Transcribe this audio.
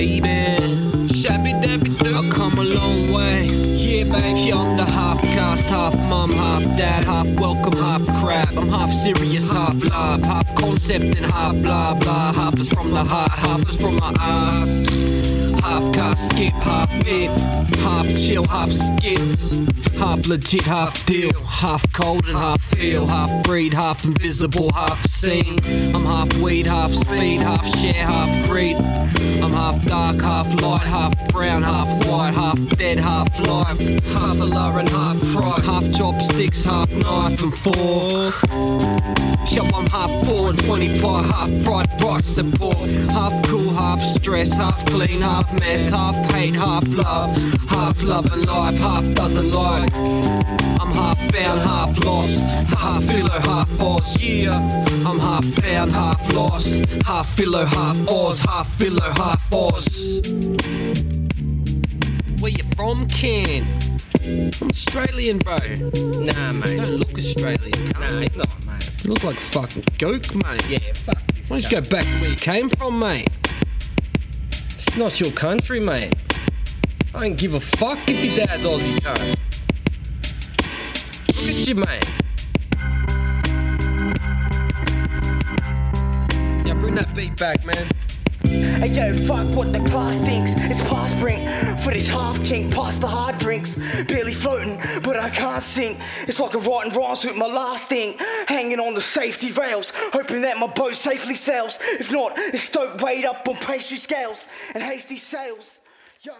baby. Shabby dabby doo. I've come a long way. Yeah, baby. Yeah, I'm the half caste, half mum, half dad, half welcome, half crap. I'm half serious, half laugh, half concept and half blah blah. Half is from the heart, half is from my ass. Half car skip, half nip, half chill, half skits, half legit, half deal, half cold and half feel, half breed, half invisible, half seen. I'm half weed, half speed, half share, half greed. I'm half dark, half light, half brown, half white, half dead, half life, half a and half cry, half chopsticks, half knife and fork. Yo, I'm half four and 20 pie, half fried rice support. Half cool, half stress, half clean, half mess, half hate, half love. Half love and life, half doesn't like. I'm half found, half lost. Half filo, half Oz. Yeah, I'm half found, half lost. Half filo, half Oz. Half filo, half Oz. Where you from, Ken? I'm Australian, bro. Nah, mate. Don't look Australian. Nah, he's not, look like fucking gook, mate. Yeah, fuck this. Why don't you go back to where you came from, mate? It's not your country, mate. I don't give a fuck if your dad's Aussie, cunt. Look at you, mate. Yeah, bring that beat back, man. Hey yo, fuck what the class thinks. It's past brink for this half chink, past the hard drinks. Barely floating, but I can't sink. It's like a rotten rhymes with my last thing. Hanging on the safety rails, hoping that my boat safely sails. If not, it's stoked weighed up on pastry scales and hasty sails. Yo.